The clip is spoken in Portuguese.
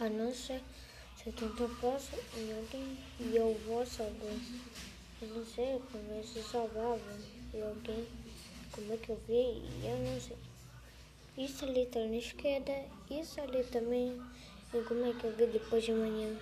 a não ser se eu tanto posso e alguém e eu vou salvar. Eu não sei como é que se salvava e alguém, como é que eu vi e eu não sei. Isso ali está na esquerda, isso ali também, e como é que eu vi depois de manhã.